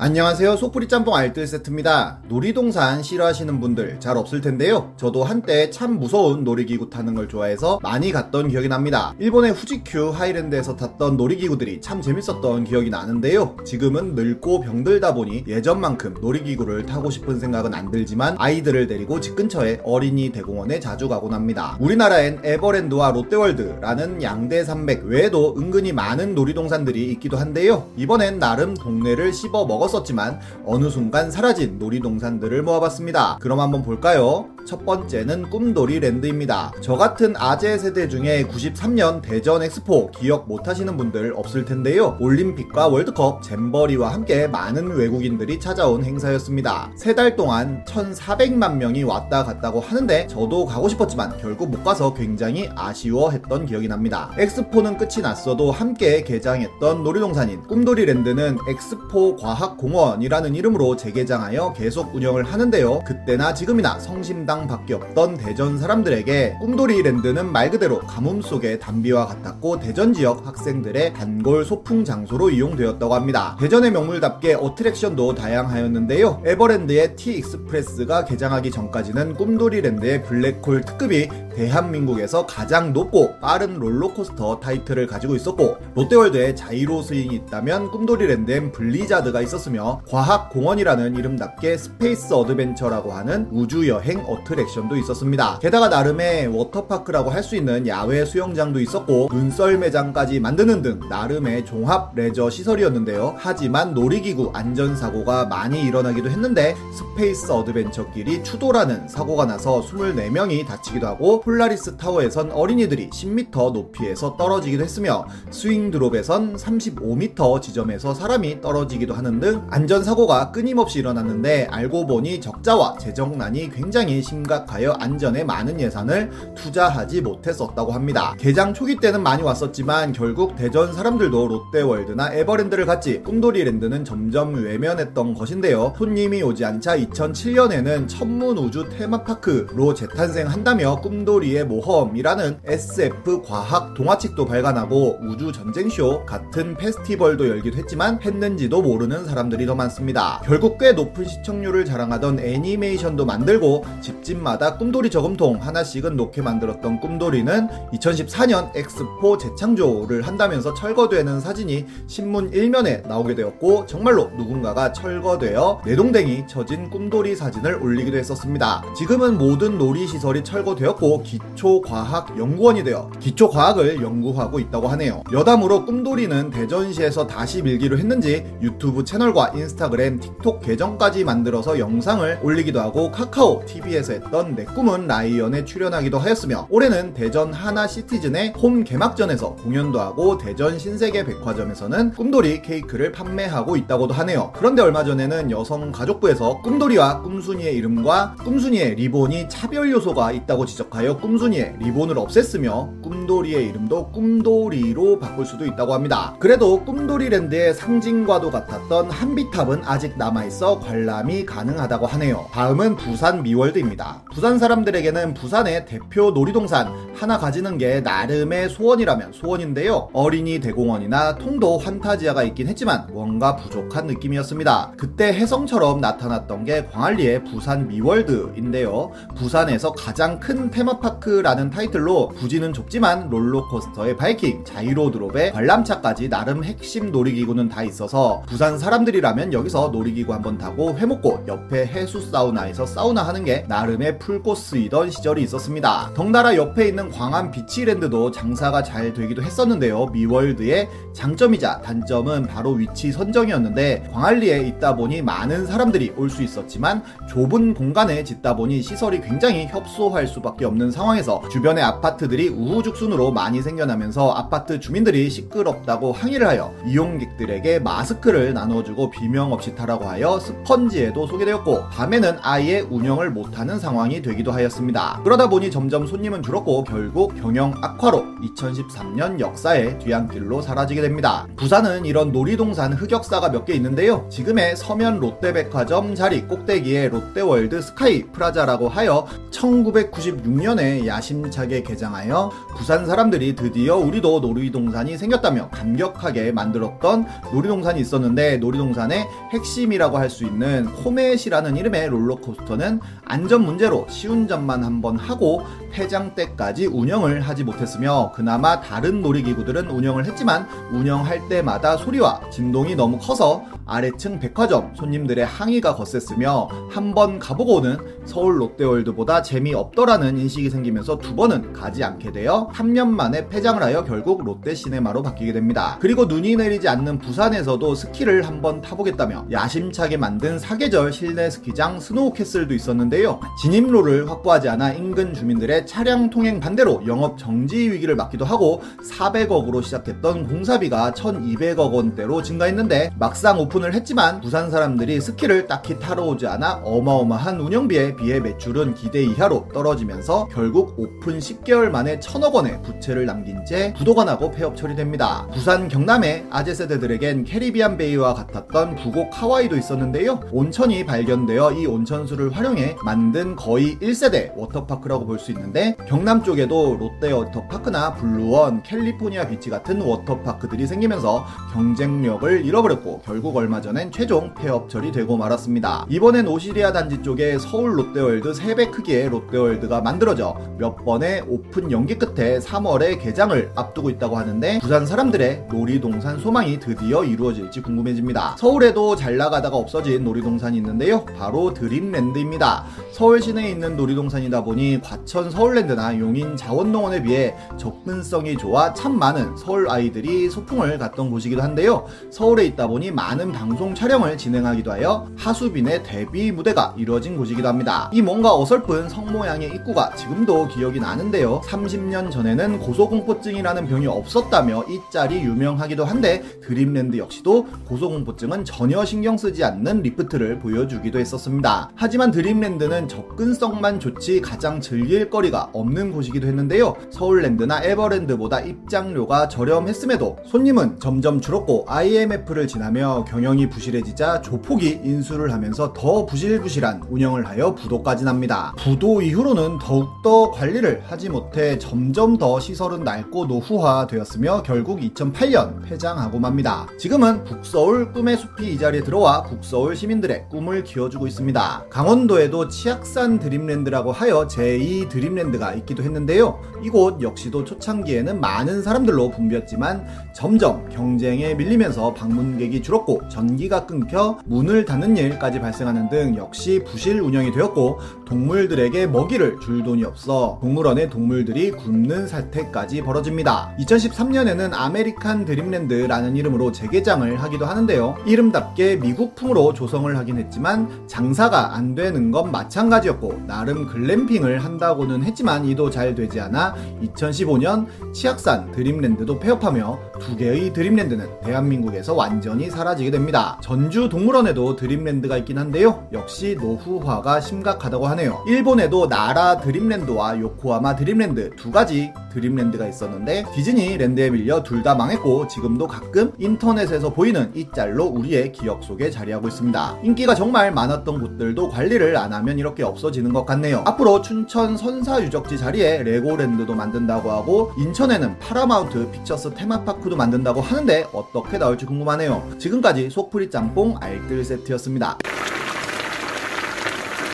안녕하세요. 속풀이 짬뽕 알뜰 세트입니다. 놀이동산 싫어하시는 분들 잘 없을 텐데요. 저도 한때 참 무서운 놀이기구 타는 걸 좋아해서 많이 갔던 기억이 납니다. 일본의 후지큐 하이랜드에서 탔던 놀이기구들이 참 재밌었던 기억이 나는데요. 지금은 늙고 병들다 보니 예전만큼 놀이기구를 타고 싶은 생각은 안 들지만 아이들을 데리고 집 근처에 어린이 대공원에 자주 가곤 합니다. 우리나라엔 에버랜드와 롯데월드라는 양대 산맥 외에도 은근히 많은 놀이동산들이 있기도 한데요. 이번엔 나름 동네를 씹어 먹었 먹었었지만 어느 순간 사라진 놀이동산들을 모아봤습니다. 그럼 한번 볼까요? 첫 번째는 꿈돌이 랜드입니다. 저 같은 아재 세대 중에 93년 대전 엑스포 기억 못하시는 분들 없을 텐데요. 올림픽과 월드컵, 잼버리와 함께 많은 외국인들이 찾아온 행사였습니다. 세 달 동안 1,400만 명이 왔다 갔다고 하는데 저도 가고 싶었지만 결국 못 가서 굉장히 아쉬워했던 기억이 납니다. 엑스포는 끝이 났어도 함께 개장했던 놀이동산인 꿈돌이 랜드는 엑스포 과학 공원이라는 이름으로 재개장하여 계속 운영을 하는데요. 그때나 지금이나 성심당 밖에 없던 대전 사람들에게 꿈돌이 랜드는 말 그대로 가뭄 속의 단비와 같았고 대전 지역 학생들의 단골 소풍 장소로 이용되었다고 합니다. 대전의 명물답게 어트랙션도 다양하였는데요. 에버랜드의 T 익스프레스가 개장하기 전까지는 꿈돌이 랜드의 블랙홀 특급이 대한민국에서 가장 높고 빠른 롤러코스터 타이틀을 가지고 있었고 롯데월드에 자이로 스윙이 있다면 꿈돌이랜드엔 블리자드가 있었으며 과학공원이라는 이름답게 스페이스 어드벤처라고 하는 우주여행 어트랙션도 있었습니다. 게다가 나름의 워터파크라고 할 수 있는 야외 수영장도 있었고 눈썰매장까지 만드는 등 나름의 종합 레저 시설이었는데요. 하지만 놀이기구 안전사고가 많이 일어나기도 했는데 스페이스 어드벤처끼리 추돌하는 사고가 나서 24명이 다치기도 하고 폴라리스 타워에선 어린이들이 10m 높이에서 떨어지기도 했으며 스윙 드롭에선 35m 지점에서 사람이 떨어지기도 하는 등 안전사고가 끊임없이 일어났는데 알고 보니 적자와 재정난이 굉장히 심각하여 안전에 많은 예산을 투자하지 못했었다고 합니다. 개장 초기 때는 많이 왔었지만 결국 대전 사람들도 롯데월드나 에버랜드를 갔지 꿈돌이랜드는 점점 외면했던 것인데요. 손님이 오지 않자 2007년에는 천문우주 테마파크로 재탄생한다며 꿈돌이 윷놀이의 모험이라는 SF 과학 동화책도 발간하고 우주 전쟁쇼 같은 페스티벌도 열기도 했지만 했는지도 모르는 사람들이 더 많습니다. 결국 꽤 높은 시청률을 자랑하던 애니메이션도 만들고 집집마다 꿈돌이 저금통 하나씩은 놓게 만들었던 꿈돌이는 2014년 엑스포 재창조를 한다면서 철거되는 사진이 신문 1면에 나오게 되었고 정말로 누군가가 철거되어 내동댕이 쳐진 꿈돌이 사진을 올리기도 했었습니다. 지금은 모든 놀이시설이 철거되었고 기초과학연구원이 되어 기초과학을 연구하고 있다고 하네요. 여담으로 꿈돌이는 대전시에서 다시 밀기로 했는지 유튜브 채널과 인스타그램, 틱톡 계정까지 만들어서 영상을 올리기도 하고 카카오 TV에서 했던 내 꿈은 라이언에 출연하기도 하였으며 올해는 대전 하나 시티즌의 홈 개막전에서 공연도 하고 대전 신세계 백화점에서는 꿈돌이 케이크를 판매하고 있다고도 하네요. 그런데 얼마 전에는 여성가족부에서 꿈돌이와 꿈순이의 이름과 꿈순이의 리본이 차별 요소가 있다고 지적하여 꿈순이의 리본을 없앴으며 꿈돌이의 이름도 꿈돌이로 바꿀 수도 있다고 합니다. 그래도 꿈돌이랜드의 상징과도 같았던 한비탑은 아직 남아있어 관람이 가능하다고 하네요. 다음은 부산 미월드입니다. 부산 사람들에게는 부산의 대표 놀이동산 하나 가지는 게 나름의 소원이라면 소원인데요. 어린이 대공원이나 통도 환타지아가 있긴 했지만 뭔가 부족한 느낌이었습니다. 그때 해성처럼 나타났던 게 광안리의 부산 미월드인데요. 부산에서 가장 큰 테마파크 테마파크라는 타이틀로 부지는 좁지만 롤러코스터에 바이킹, 자이로 드롭에 관람차까지 나름 핵심 놀이기구는 다 있어서 부산 사람들이라면 여기서 놀이기구 한번 타고 회먹고 옆에 해수 사우나에서 사우나 하는 게 나름의 풀코스이던 시절이 있었습니다. 덩달아 옆에 있는 광안 비치랜드도 장사가 잘 되기도 했었는데요. 미월드의 장점이자 단점은 바로 위치 선정이었는데 광안리에 있다 보니 많은 사람들이 올 수 있었지만 좁은 공간에 짓다 보니 시설이 굉장히 협소할 수밖에 없는 상황에서 주변의 아파트들이 우후죽순으로 많이 생겨나면서 아파트 주민들이 시끄럽다고 항의를 하여 이용객들에게 마스크를 나눠주고 비명 없이 타라고 하여 스펀지에도 소개되었고 밤에는 아예 운영을 못하는 상황이 되기도 하였습니다. 그러다 보니 점점 손님은 줄었고 결국 경영 악화로 2013년 역사의 뒤안길로 사라지게 됩니다. 부산은 이런 놀이동산 흑역사가 몇 개 있는데요. 지금의 서면 롯데백화점 자리 꼭대기에 롯데월드 스카이 프라자라고 하여 1996년 2014년에 야심차게 개장하여 부산 사람들이 드디어 우리도 놀이동산이 생겼다며 감격하게 만들었던 놀이동산이 있었는데 놀이동산의 핵심이라고 할 수 있는 코멧이라는 이름의 롤러코스터는 안전 문제로 시운전만 한번 하고 폐장 때까지 운영을 하지 못했으며 그나마 다른 놀이기구들은 운영을 했지만 운영할 때마다 소리와 진동이 너무 커서 아래층 백화점 손님들의 항의가 거셌으며 한 번 가보고 오는 서울 롯데월드보다 재미없더라는 인식이 생기면서 두 번은 가지 않게 되어 3년 만에 폐장을 하여 결국 롯데시네마로 바뀌게 됩니다. 그리고 눈이 내리지 않는 부산에서도 스키를 한번 타보겠다며 야심차게 만든 사계절 실내 스키장 스노우캐슬도 있었는데요. 진입로를 확보하지 않아 인근 주민들의 차량 통행 반대로 영업 정지 위기를 맞기도 하고 400억으로 시작했던 공사비가 1200억 원대로 증가했는데 막상 오픈 을 했지만 부산 사람들이 스키를 딱히 타러 오지 않아 어마어마한 운영비에 비해 매출은 기대 이하로 떨어지면서 결국 오픈 10개월 만에 천억 원의 부채를 남긴 채 부도가 나고 폐업 처리됩니다. 부산 경남의 아재 세대들에겐 캐리비안 베이와 같았던 부곡 하와이도 있었는데요. 온천이 발견되어 이 온천수를 활용해 만든 거의 1세대 워터파크라고 볼 수 있는데 경남 쪽에도 롯데 워터파크나 블루원, 캘리포니아 비치 같은 워터파크들이 생기면서 경쟁력을 잃어버렸고 결국 얼마 전엔 최종 폐업 처리되고 말았습니다. 이번엔 오시리아 단지 쪽에 서울 롯데월드 3배 크기의 롯데월드가 만들어져 몇 번의 오픈 연기 끝에 3월에 개장을 앞두고 있다고 하는데 부산 사람들의 놀이동산 소망이 드디어 이루어질지 궁금해집니다. 서울에도 잘 나가다가 없어진 놀이동산이 있는데요. 바로 드림랜드입니다. 서울 시내에 있는 놀이동산이다 보니 과천 서울랜드나 용인 자연농원에 비해 접근성이 좋아 참 많은 서울 아이들이 소풍을 갔던 곳이기도 한데요. 서울에 있다 보니 많은 방송 촬영을 진행하기도 하여 하수빈의 데뷔 무대가 이루어진 곳이기도 합니다. 이 뭔가 어설픈 성 모양의 입구가 지금도 기억이 나는데요. 30년 전에는 고소공포증이라는 병이 없었다며 이 짤이 유명하기도 한데 드림랜드 역시도 고소공포증은 전혀 신경 쓰지 않는 리프트를 보여주기도 했었습니다. 하지만 드림랜드는 접근성만 좋지 가장 즐길 거리가 없는 곳이기도 했는데요. 서울랜드나 에버랜드보다 입장료가 저렴했음에도 손님은 점점 줄었고 IMF를 지나며 경영 이 부실해지자 조폭이 인수를 하면서 더 부실부실한 운영을 하여 부도까지 납니다. 부도 이후로는 더욱더 관리를 하지 못해 점점 더 시설은 낡고 노후화되었으며 결국 2008년 폐장하고 맙니다. 지금은 북서울 꿈의 숲이 이 자리에 들어와 북서울 시민들의 꿈을 키워주고 있습니다. 강원도에도 치악산 드림랜드라고 하여 제2 드림랜드가 있기도 했는데요. 이곳 역시도 초창기에는 많은 사람들로 붐볐지만 점점 경쟁에 밀리면서 방문객이 줄었고 전기가 끊겨 문을 닫는 일까지 발생하는 등 역시 부실 운영이 되었고 동물들에게 먹이를 줄 돈이 없어 동물원의 동물들이 굶는 사태까지 벌어집니다. 2013년에는 아메리칸 드림랜드라는 이름으로 재개장을 하기도 하는데요. 이름답게 미국풍으로 조성을 하긴 했지만 장사가 안 되는 건 마찬가지였고 나름 글램핑을 한다고는 했지만 이도 잘 되지 않아 2015년 치악산 드림랜드도 폐업하며 두 개의 드림랜드는 대한민국에서 완전히 사라지게 됩니다. 전주 동물원에도 드림랜드가 있긴 한데요. 역시 노후화가 심각하다고 하네요. 일본에도 나라 드림랜드와 요코하마 드림랜드 두 가지 드림랜드가 있었는데 디즈니랜드에 밀려 둘 다 망했고 지금도 가끔 인터넷에서 보이는 이 짤로 우리의 기억 속에 자리하고 있습니다. 인기가 정말 많았던 곳들도 관리를 안 하면 이렇게 없어지는 것 같네요. 앞으로 춘천 선사 유적지 자리에 레고랜드도 만든다고 하고 인천에는 파라마운트 픽처스 테마파크도 만든다고 하는데 어떻게 나올지 궁금하네요. 지금까지 속풀이 짬뽕 알뜰 세트였습니다.